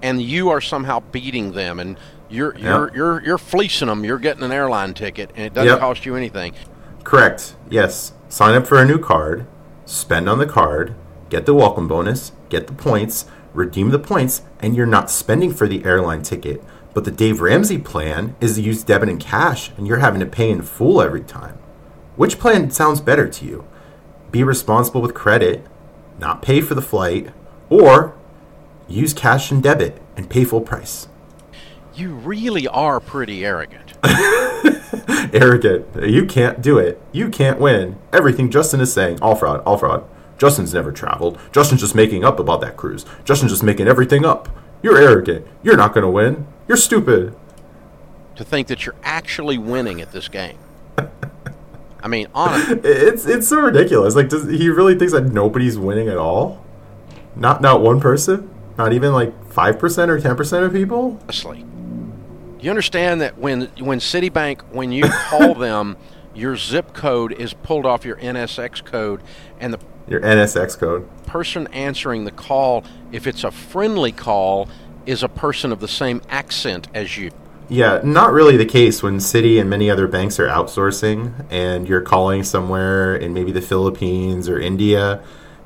And you are somehow beating them and you're you're you're you're fleecing them. You're getting an airline ticket and it doesn't yep. cost you anything. Correct. Yes. Sign up for a new card spend on the card, get the welcome bonus, get the points, redeem the points, and you're not spending for the airline ticket. But the Dave Ramsey plan is to use debit and cash, and you're having to pay in full every time. Which plan sounds better to you? Be responsible with credit, not pay for the flight, or use cash and debit and pay full price. You really are pretty arrogant. *laughs* *laughs* arrogant. You can't do it. You can't win. Everything Justin is saying, all fraud, all fraud. Justin's never traveled. Justin's just making up about that cruise. Justin's just making everything up. You're arrogant. You're not going to win. You're stupid. To think that you're actually winning at this game. *laughs* I mean, honestly, *laughs* it's it's so ridiculous. Like, does he really thinks that nobody's winning at all? Not not one person. Not even like five percent or ten percent of people. Honestly, you understand that when when Citibank, when you *laughs* call them, your zip code is pulled off your NSX code, and the your NSX code person answering the call, if it's a friendly call, is a person of the same accent as you. Yeah, not really the case when Citi and many other banks are outsourcing, and you're calling somewhere in maybe the Philippines or India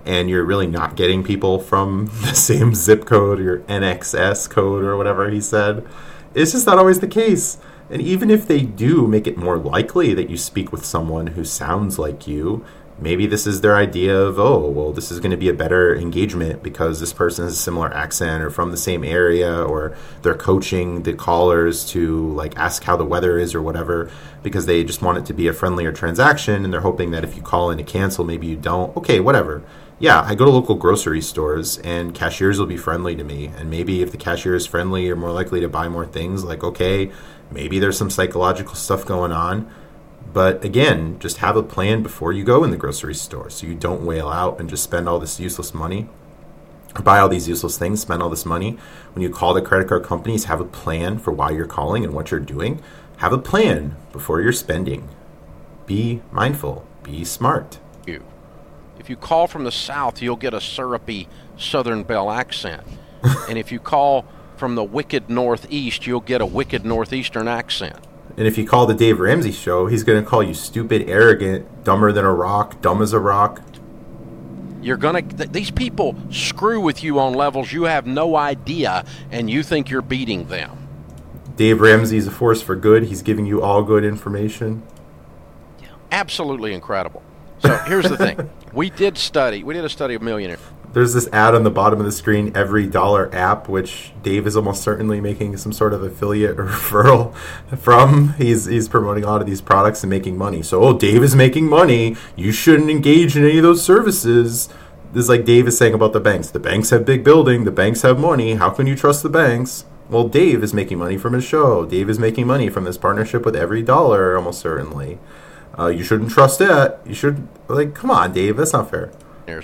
and you're really not getting people from *laughs* the same zip code or your NXS code or whatever he said. It's just not always the case. And even if they do make it more likely that you speak with someone who sounds like you, maybe this is their idea of, oh, well, this is going to be a better engagement because this person has a similar accent or from the same area, or they're coaching the callers to like ask how the weather is or whatever because they just want it to be a friendlier transaction and they're hoping that if you call in to cancel, maybe you don't. Okay, whatever yeah, I go to local grocery stores and cashiers will be friendly to me. And maybe if the cashier is friendly, you're more likely to buy more things. Like, okay, maybe there's some psychological stuff going on. But again, just have a plan before you go in the grocery store so you don't wail out and just spend all this useless money buy all these useless things, spend all this money. When you call the credit card companies, have a plan for why you're calling and what you're doing. Have a plan before you're spending. Be mindful, be smart. You. If you call from the south, you'll get a syrupy Southern Belle accent. *laughs* and if you call from the wicked northeast, you'll get a wicked northeastern accent. And if you call the Dave Ramsey show, he's going to call you stupid, arrogant, dumber than a rock, dumb as a rock. You're going to, th- these people screw with you on levels you have no idea, and you think you're beating them. Dave Ramsey's a force for good. He's giving you all good information. Yeah. Absolutely incredible. So here's the thing: we did study. We did a study of millionaires. There's this ad on the bottom of the screen, every dollar app, which Dave is almost certainly making some sort of affiliate or *laughs* referral from. He's he's promoting a lot of these products and making money. So, oh, Dave is making money. You shouldn't engage in any of those services. This is like Dave is saying about the banks. The banks have big building. The banks have money. How can you trust the banks? Well, Dave is making money from his show. Dave is making money from his partnership with every dollar, almost certainly. Uh, you shouldn't trust it. You should like, come on, Dave. That's not fair.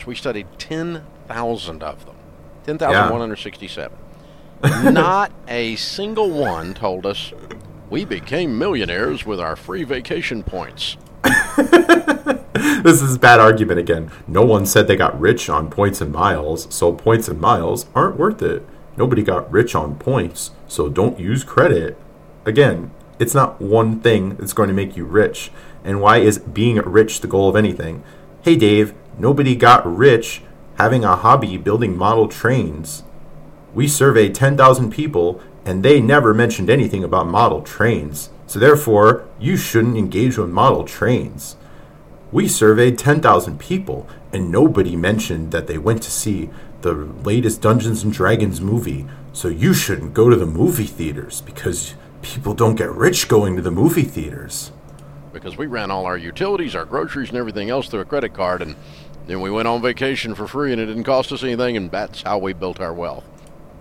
We studied ten thousand of them, ten thousand one hundred sixty-seven. *laughs* not a single one told us we became millionaires with our free vacation points. *laughs* this is a bad argument again. No one said they got rich on points and miles, so points and miles aren't worth it. Nobody got rich on points, so don't use credit. Again, it's not one thing that's going to make you rich. And why is being rich the goal of anything? Hey, Dave, nobody got rich having a hobby building model trains. We surveyed 10,000 people, and they never mentioned anything about model trains. So, therefore, you shouldn't engage with model trains. We surveyed 10,000 people, and nobody mentioned that they went to see the latest Dungeons and Dragons movie. so you shouldn't go to the movie theaters because people don't get rich going to the movie theaters. Because we ran all our utilities, our groceries, and everything else through a credit card, and then we went on vacation for free, and it didn't cost us anything, and that's how we built our wealth.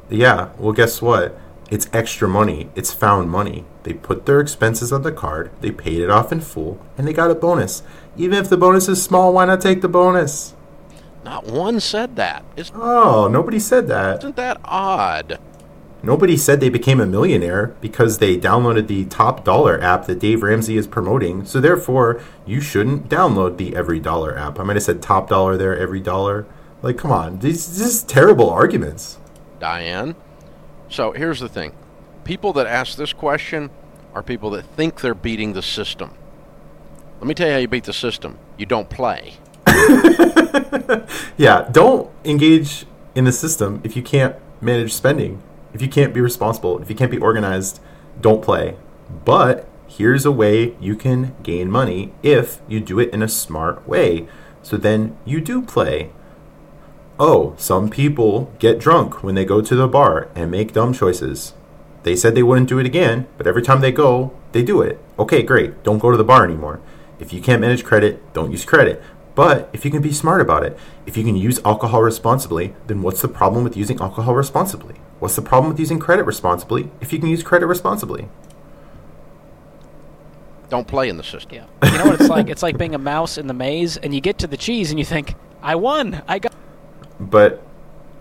Yeah, well, guess what? It's extra money. It's found money. They put their expenses on the card, they paid it off in full, and they got a bonus. Even if the bonus is small, why not take the bonus? Not one said that. Oh, nobody said that. Isn't that odd? Nobody said they became a millionaire because they downloaded the Top Dollar app that Dave Ramsey is promoting. So therefore, you shouldn't download the Every Dollar app. I might have said Top Dollar there, Every Dollar. Like, come on, these this is terrible arguments. Diane. So here's the thing people that ask this question are people that think they're beating the system. Let me tell you how you beat the system you don't play. *laughs* Yeah, don't engage in the system if you can't manage spending. If you can't be responsible, if you can't be organized, don't play. But here's a way you can gain money if you do it in a smart way. So then you do play. Oh, some people get drunk when they go to the bar and make dumb choices. They said they wouldn't do it again, but every time they go, they do it. Okay, great. Don't go to the bar anymore. If you can't manage credit, don't use credit. But if you can be smart about it, if you can use alcohol responsibly, then what's the problem with using alcohol responsibly? What's the problem with using credit responsibly if you can use credit responsibly? Don't play in the system. Yeah. You know what it's like? It's like being a mouse in the maze, and you get to the cheese, and you think, "I won! I got." *laughs* But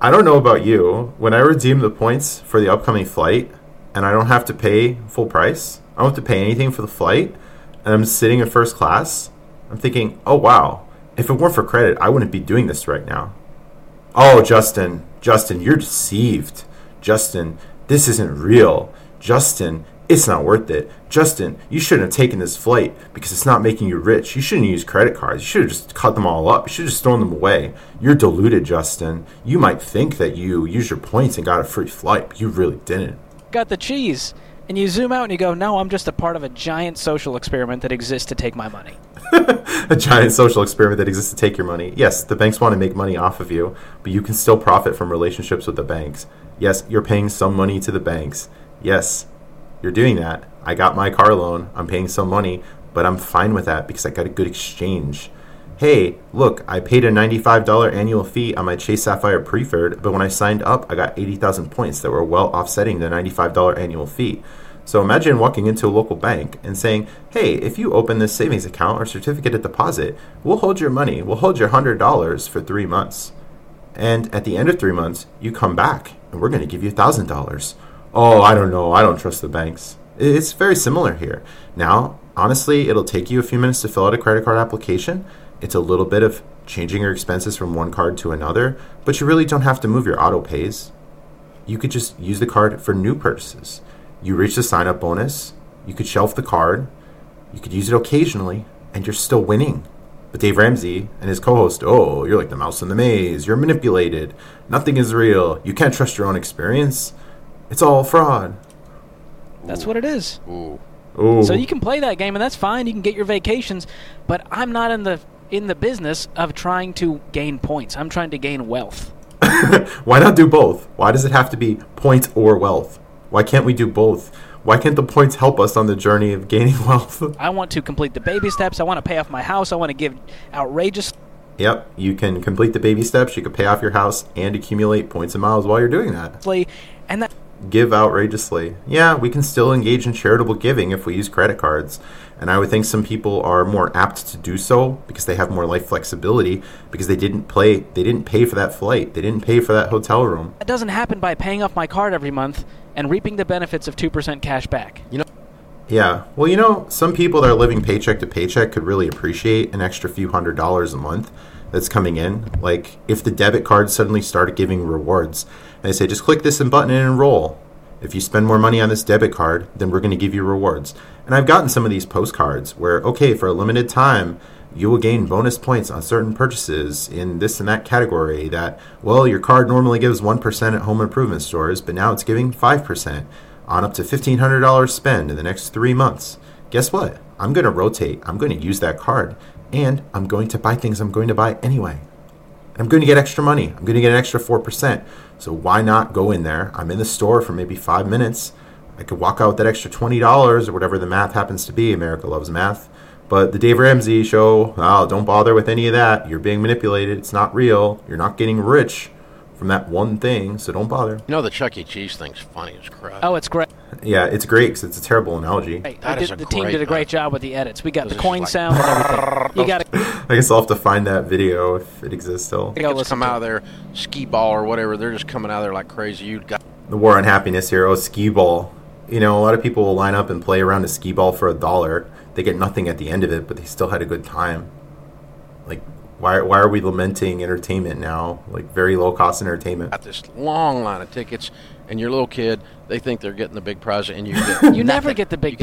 I don't know about you. When I redeem the points for the upcoming flight and I don't have to pay full price, I don't have to pay anything for the flight, and I'm sitting in first class, I'm thinking, oh wow, if it weren't for credit, I wouldn't be doing this right now. Oh, Justin, Justin, you're deceived. Justin, this isn't real. Justin, it's not worth it. Justin, you shouldn't have taken this flight because it's not making you rich. You shouldn't use credit cards. You should have just cut them all up. You should have just thrown them away. You're deluded, Justin. You might think that you used your points and got a free flight, but you really didn't. got the cheese. And you zoom out and you go, no, I'm just a part of a giant social experiment that exists to take my money. *laughs* a giant social experiment that exists to take your money. Yes, the banks want to make money off of you, but you can still profit from relationships with the banks. Yes, you're paying some money to the banks. Yes, you're doing that. I got my car loan. I'm paying some money, but I'm fine with that because I got a good exchange. Hey, look, I paid a $95 annual fee on my Chase Sapphire Preferred, but when I signed up, I got 80,000 points that were well offsetting the $95 annual fee. So imagine walking into a local bank and saying, hey, if you open this savings account or certificate of deposit, we'll hold your money. We'll hold your $100 for three months. And at the end of three months, you come back and we're going to give you $1,000. Oh, I don't know. I don't trust the banks. It's very similar here. Now, honestly, it'll take you a few minutes to fill out a credit card application. It's a little bit of changing your expenses from one card to another, but you really don't have to move your auto pays. You could just use the card for new purchases. You reach the sign up bonus, you could shelf the card, you could use it occasionally, and you're still winning. But Dave Ramsey and his co host, oh, you're like the mouse in the maze, you're manipulated, nothing is real, you can't trust your own experience, it's all fraud. That's what it is. Ooh. Ooh. So you can play that game, and that's fine. You can get your vacations, but I'm not in the in the business of trying to gain points. I'm trying to gain wealth. *laughs* Why not do both? Why does it have to be points or wealth? Why can't we do both? Why can't the points help us on the journey of gaining *laughs* wealth? I want to complete the baby steps. I want to pay off my house. I want to give outrageous. yep, you can complete the baby steps, you can pay off your house, and accumulate points and miles while you're doing that. And that Give outrageously. Yeah, we can still engage in charitable giving if we use credit cards. And I would think some people are more apt to do so because they have more life flexibility because they didn't play they didn't pay for that flight. They didn't pay for that hotel room. that doesn't happen by paying off my card every month and reaping the benefits of two percent cash back. You know Yeah. Well, you know, some people that are living paycheck to paycheck could really appreciate an extra few hundred dollars a month that's coming in. Like if the debit card suddenly started giving rewards, and they say just click this and button and enroll. If you spend more money on this debit card, then we're going to give you rewards. And I've gotten some of these postcards where okay, for a limited time, you will gain bonus points on certain purchases in this and that category that well, your card normally gives 1% at home improvement stores, but now it's giving 5% on up to $1,500 spend in the next three months. Guess what? I'm going to rotate. I'm going to use that card. And I'm going to buy things I'm going to buy anyway. I'm going to get extra money. I'm going to get an extra 4%. So why not go in there? I'm in the store for maybe five minutes. I could walk out with that extra $20 or whatever the math happens to be. America loves math. But the Dave Ramsey show, oh, don't bother with any of that. You're being manipulated. It's not real. You're not getting rich from that one thing, so don't bother. You know the Chuck E. Cheese thing's funny as crap. Oh, it's great. Yeah, it's great because it's a terrible analogy. Hey, That we is did, the team did a great one. job with the edits. We got the coin like- sound and everything. You *laughs* got to *laughs* I guess I'll have to find that video if it exists still. go Kids listen come out of there, skee ball or whatever. They're just coming out of there like crazy. You got The war on happiness here. Oh, skee ball. You know, a lot of people will line up and play around a skee ball for a dollar. They get nothing at the end of it, but they still had a good time. Like, why, why are we lamenting entertainment now? Like, very low cost entertainment. got this long line of tickets, and your little kid, they think they're getting the big prize, and you *laughs* get You never get the big.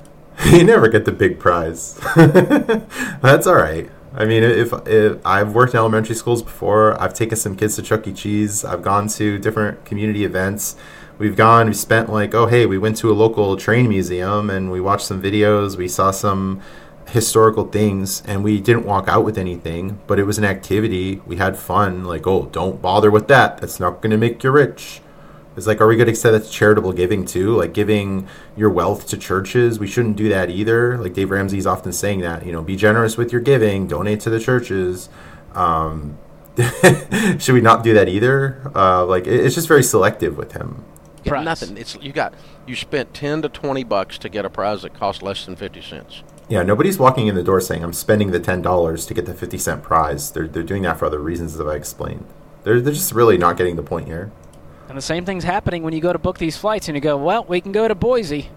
you *laughs* never get the big prize. *laughs* That's all right. I mean, if, if I've worked in elementary schools before, I've taken some kids to Chuck E. Cheese. I've gone to different community events. We've gone. We spent like, oh hey, we went to a local train museum and we watched some videos. We saw some historical things, and we didn't walk out with anything. But it was an activity. We had fun. Like, oh, don't bother with that. That's not going to make you rich. It's like, are we going to say that's charitable giving too? Like giving your wealth to churches? We shouldn't do that either. Like Dave Ramsey's often saying that, you know, be generous with your giving, donate to the churches. Um, *laughs* should we not do that either? Uh, like, it- it's just very selective with him. Get Prize. nothing. It's you got you spent ten to twenty bucks to get a prize that costs less than fifty cents. Yeah, nobody's walking in the door saying, I'm spending the $10 to get the 50 cent prize. They're, they're doing that for other reasons, as I explained. They're, they're just really not getting the point here. And the same thing's happening when you go to book these flights and you go, well, we can go to Boise.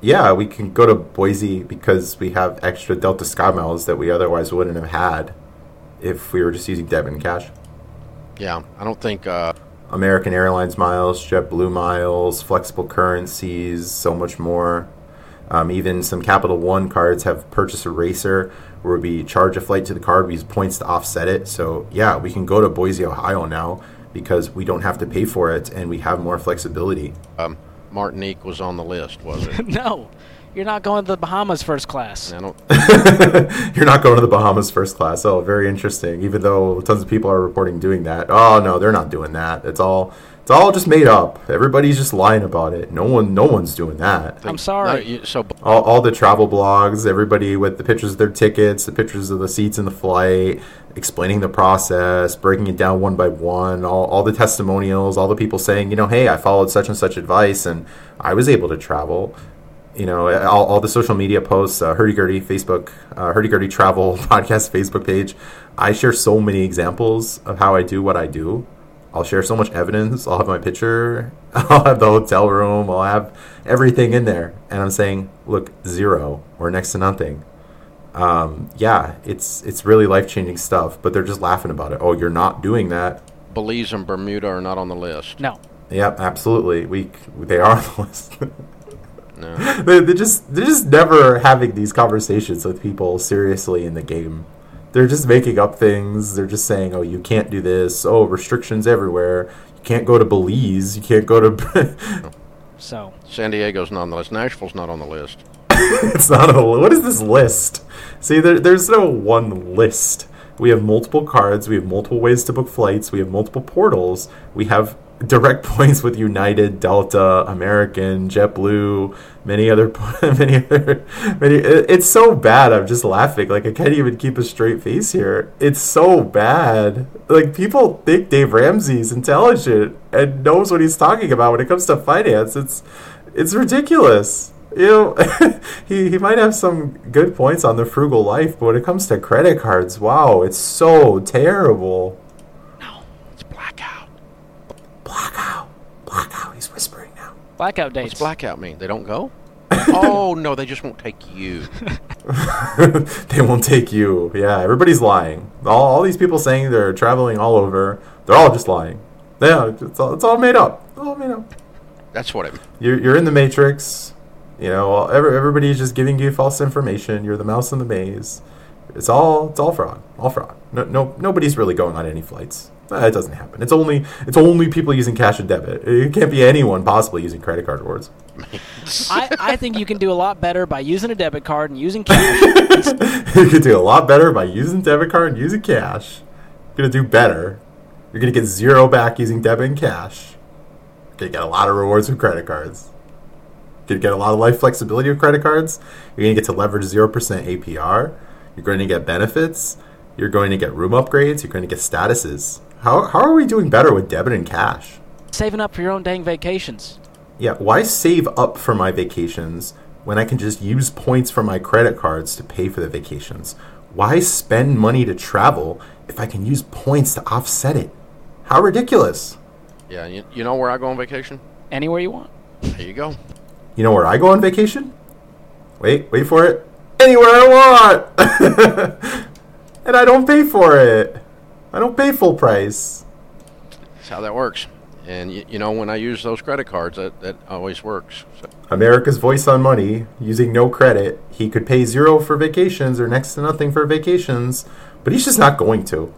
Yeah, we can go to Boise because we have extra Delta Sky miles that we otherwise wouldn't have had if we were just using debit and cash. Yeah, I don't think. Uh, American Airlines miles, JetBlue miles, flexible currencies, so much more. Um, even some Capital One cards have purchase eraser where we charge a flight to the card, we use points to offset it. So, yeah, we can go to Boise, Ohio now because we don't have to pay for it and we have more flexibility. um, Martinique was on the list, was it? *laughs* no, you're not going to the Bahamas first class. I don't. *laughs* You're not going to the Bahamas first class. Oh, very interesting. Even though tons of people are reporting doing that. Oh no, they're not doing that. It's all it's all just made up. Everybody's just lying about it. No one no one's doing that. I'm sorry. No, you, so All, all the travel blogs, everybody with the pictures of their tickets, the pictures of the seats in the flight, explaining the process, breaking it down one by one, all, all the testimonials, all the people saying, you know, hey, I followed such and such advice and I was able to travel. You know, all, all the social media posts, uh, Hurdy Gurdy Facebook, uh, Hurdy Gurdy Travel *laughs* Podcast Facebook page. I share so many examples of how I do what I do. I'll share so much evidence. I'll have my picture. *laughs* I'll have the hotel room. I'll have everything in there. And I'm saying, look, zero or next to nothing. Um, yeah, it's it's really life changing stuff. But they're just laughing about it. Oh, you're not doing that. Belize and Bermuda are not on the list. No. Yep, absolutely. We they are on the list. *laughs* No. they, they're just they're just never having these conversations with people seriously in the game. They're just making up things. They're just saying, "Oh, you can't do this. Oh, restrictions everywhere. You can't go to Belize. You can't go to." *laughs* So San Diego's not on the list. Nashville's not on the list. *laughs* it's not a. What is this list? See, there, there's no one list. We have multiple cards. We have multiple ways to book flights. We have multiple portals. We have direct *laughs* points with United, Delta, American, JetBlue, many other, *laughs* many other, many. It's so bad. I'm just laughing. Like I can't even keep a straight face here. It's so bad. Like people think Dave Ramsey's intelligent and knows what he's talking about when it comes to finance. It's, it's ridiculous you know, *laughs* he, he might have some good points on the frugal life, but when it comes to credit cards, wow, it's so terrible. No, it's blackout. Blackout. Blackout. He's whispering now. Blackout dates. What's blackout mean? They don't go? *coughs* oh no, they just won't take you. *laughs* they won't take you. Yeah, everybody's lying. All, all these people saying they're traveling all over, they're all just lying. Yeah, it's all, it's all made up. It's all made up. That's what it. You're, you're in the matrix. You know, every, everybody's just giving you false information. You're the mouse in the maze. It's all it's all fraud. All fraud. No, no nobody's really going on any flights. It doesn't happen. It's only it's only people using cash and debit. It can't be anyone possibly using credit card rewards. I, I think you can do a lot better by using a debit card and using cash. *laughs* you can do a lot better by using debit card and using cash. You're going to do better. You're going to get zero back using debit and cash. You're going to get a lot of rewards with credit cards. You're going to get a lot of life flexibility with credit cards. You're going to get to leverage 0% APR. You're going to get benefits. You're going to get room upgrades. You're going to get statuses. How, how are we doing better with debit and cash? Saving up for your own dang vacations. Yeah, why save up for my vacations when I can just use points from my credit cards to pay for the vacations? Why spend money to travel if I can use points to offset it? How ridiculous. Yeah, you, you know where I go on vacation? Anywhere you want. There you go. You know where I go on vacation? Wait, wait for it. Anywhere I want! *laughs* and I don't pay for it. I don't pay full price. That's how that works. And you, you know, when I use those credit cards, that, that always works. So, America's voice on money, using no credit. He could pay zero for vacations or next to nothing for vacations, but he's just not going to.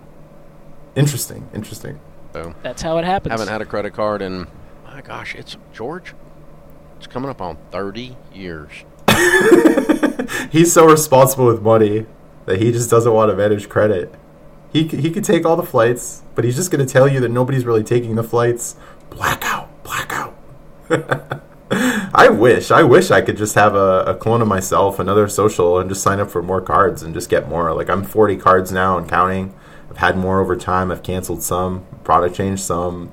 Interesting, interesting. so That's how it happens. haven't had a credit card in, my gosh, it's George. It's coming up on 30 years. *laughs* He's so responsible with money that he just doesn't want to manage credit. He, he could take all the flights, but he's just going to tell you that nobody's really taking the flights. Blackout, blackout. *laughs* I wish, I wish I could just have a, a clone of myself, another social, and just sign up for more cards and just get more. Like I'm 40 cards now and counting. I've had more over time. I've canceled some, product changed some.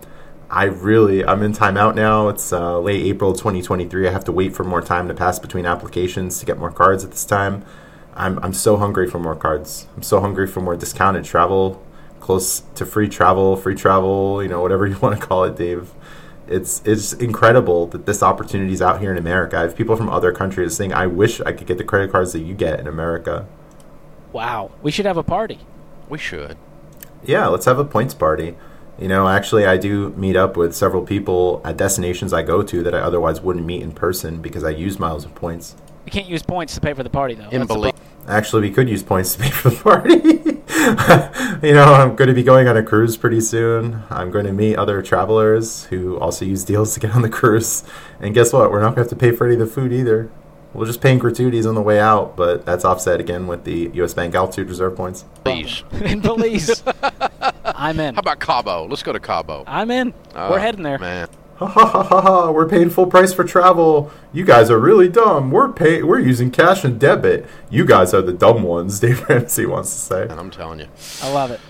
I really, I'm in timeout now. It's uh, late April 2023. I have to wait for more time to pass between applications to get more cards at this time. I'm, I'm so hungry for more cards. I'm so hungry for more discounted travel, close to free travel, free travel, you know, whatever *laughs* you want to call it, Dave. It's it's incredible that this opportunity is out here in America. I have people from other countries saying, "I wish I could get the credit cards that you get in America." Wow. We should have a party. We should. Yeah, let's have a points party. You know, actually, I do meet up with several people at destinations I go to that I otherwise wouldn't meet in person because I use miles of points. We can't use points to pay for the party, though. In That's belief. Actually, we could use points to pay for the party. *laughs* you know, I'm going to be going on a cruise pretty soon. I'm going to meet other travelers who also use deals to get on the cruise. And guess what? We're not going to have to pay for any of the food either. We'll just pay gratuities on the way out, but that's offset again with the U.S. Bank Altitude Reserve points. Please. *laughs* in Belize. *laughs* I'm in. How about Cabo? Let's go to Cabo. I'm in. Uh, We're heading there. Man. Ha ha ha ha ha! We're paying full price for travel. You guys are really dumb. We're pay we're using cash and debit. You guys are the dumb ones. *laughs* Dave Ramsey wants to say. And I'm telling you. I love it.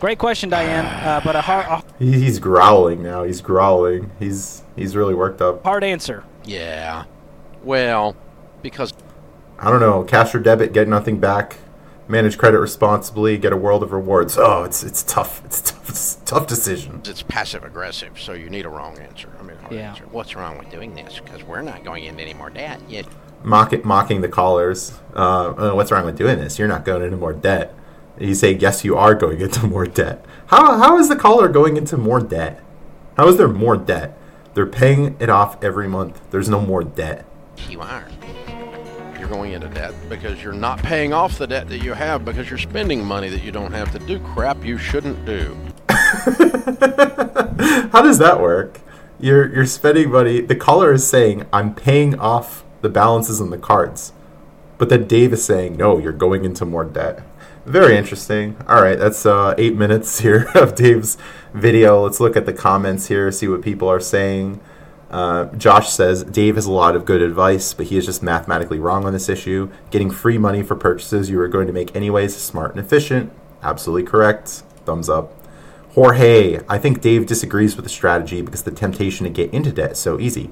Great question, Diane. Uh, but a hard. A- he's growling now. He's growling. He's he's really worked up. hard answer. Yeah. Well, because I don't know. Cash or debit, get nothing back. Manage credit responsibly. Get a world of rewards. Oh, it's it's tough. It's tough. It's a tough decision. it's passive aggressive, so you need a wrong answer. I mean, hard Yeah. answer. What's wrong with doing this? Because we're not going into any more debt yet. Mock mocking the callers. Uh, uh, what's wrong with doing this? You're not going into more debt. You say yes, you are going into more debt. How how is the caller going into more debt? How is there more debt? They're paying it off every month. There's no more debt. You are. Going into debt because you're not paying off the debt that you have because you're spending money that you don't have to do crap you shouldn't do. *laughs* How does that work? You're you're spending money. The caller is saying, "I'm paying off the balances on the cards," but then Dave is saying, "No, you're going into more debt." Very interesting. All right, that's uh, eight minutes here *laughs* of Dave's video. Let's look at the comments here, see what people are saying. Uh, Josh says Dave has a lot of good advice, but he is just mathematically wrong on this issue. Getting free money for purchases you are going to make anyways is smart and efficient. Absolutely correct. Thumbs up. Jorge, I think Dave disagrees with the strategy because the temptation to get into debt is so easy.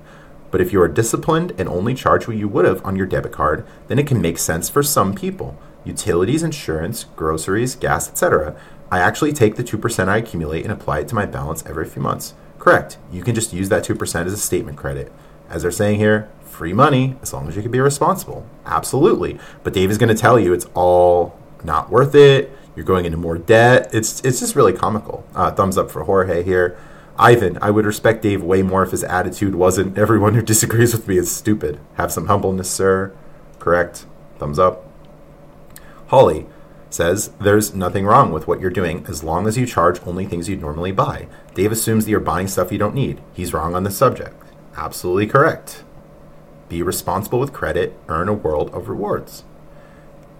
But if you are disciplined and only charge what you would have on your debit card, then it can make sense for some people. Utilities, insurance, groceries, gas, etc. I actually take the 2% I accumulate and apply it to my balance every few months. Correct. You can just use that 2% as a statement credit. As they're saying here, free money as long as you can be responsible. Absolutely. But Dave is going to tell you it's all not worth it. You're going into more debt. It's it's just really comical. Uh, thumbs up for Jorge here. Ivan, I would respect Dave way more if his attitude wasn't *laughs* everyone who disagrees with me is stupid. Have some humbleness, sir. Correct. Thumbs up. Holly says there's nothing wrong with what you're doing as long as you charge only things you'd normally buy. Dave assumes that you're buying stuff you don't need. He's wrong on this subject. Absolutely correct. Be responsible with credit, earn a world of rewards.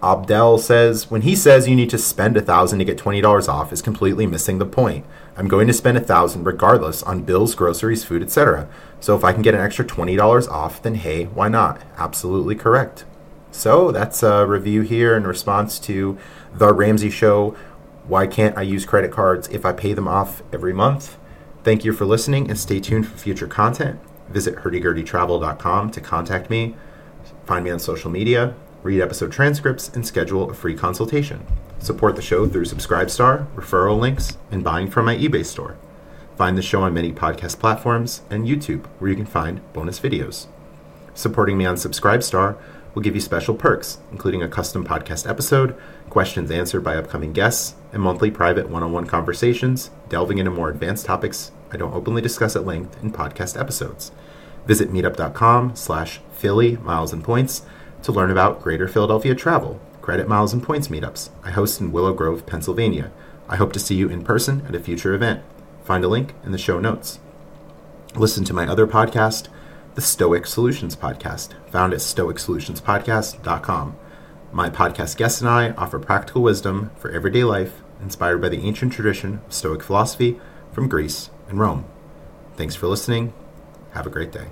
Abdel says, when he says you need to spend a thousand to get twenty dollars off, is completely missing the point. I'm going to spend a thousand regardless on bills, groceries, food, etc. So if I can get an extra twenty dollars off, then hey, why not? Absolutely correct. So that's a review here in response to the Ramsey Show. Why can't I use credit cards if I pay them off every month? Thank you for listening and stay tuned for future content. Visit hurdygurdytravel.com to contact me, find me on social media, read episode transcripts, and schedule a free consultation. Support the show through Subscribestar, referral links, and buying from my eBay store. Find the show on many podcast platforms and YouTube, where you can find bonus videos. Supporting me on Subscribestar will give you special perks, including a custom podcast episode, questions answered by upcoming guests, and monthly private one on one conversations, delving into more advanced topics I don't openly discuss at length in podcast episodes. Visit meetup.com slash Philly Miles and Points to learn about Greater Philadelphia travel, credit miles and points meetups I host in Willow Grove, Pennsylvania. I hope to see you in person at a future event. Find a link in the show notes. Listen to my other podcast, the Stoic Solutions Podcast, found at stoicsolutionspodcast.com. My podcast guests and I offer practical wisdom for everyday life inspired by the ancient tradition of Stoic philosophy from Greece and Rome. Thanks for listening. Have a great day.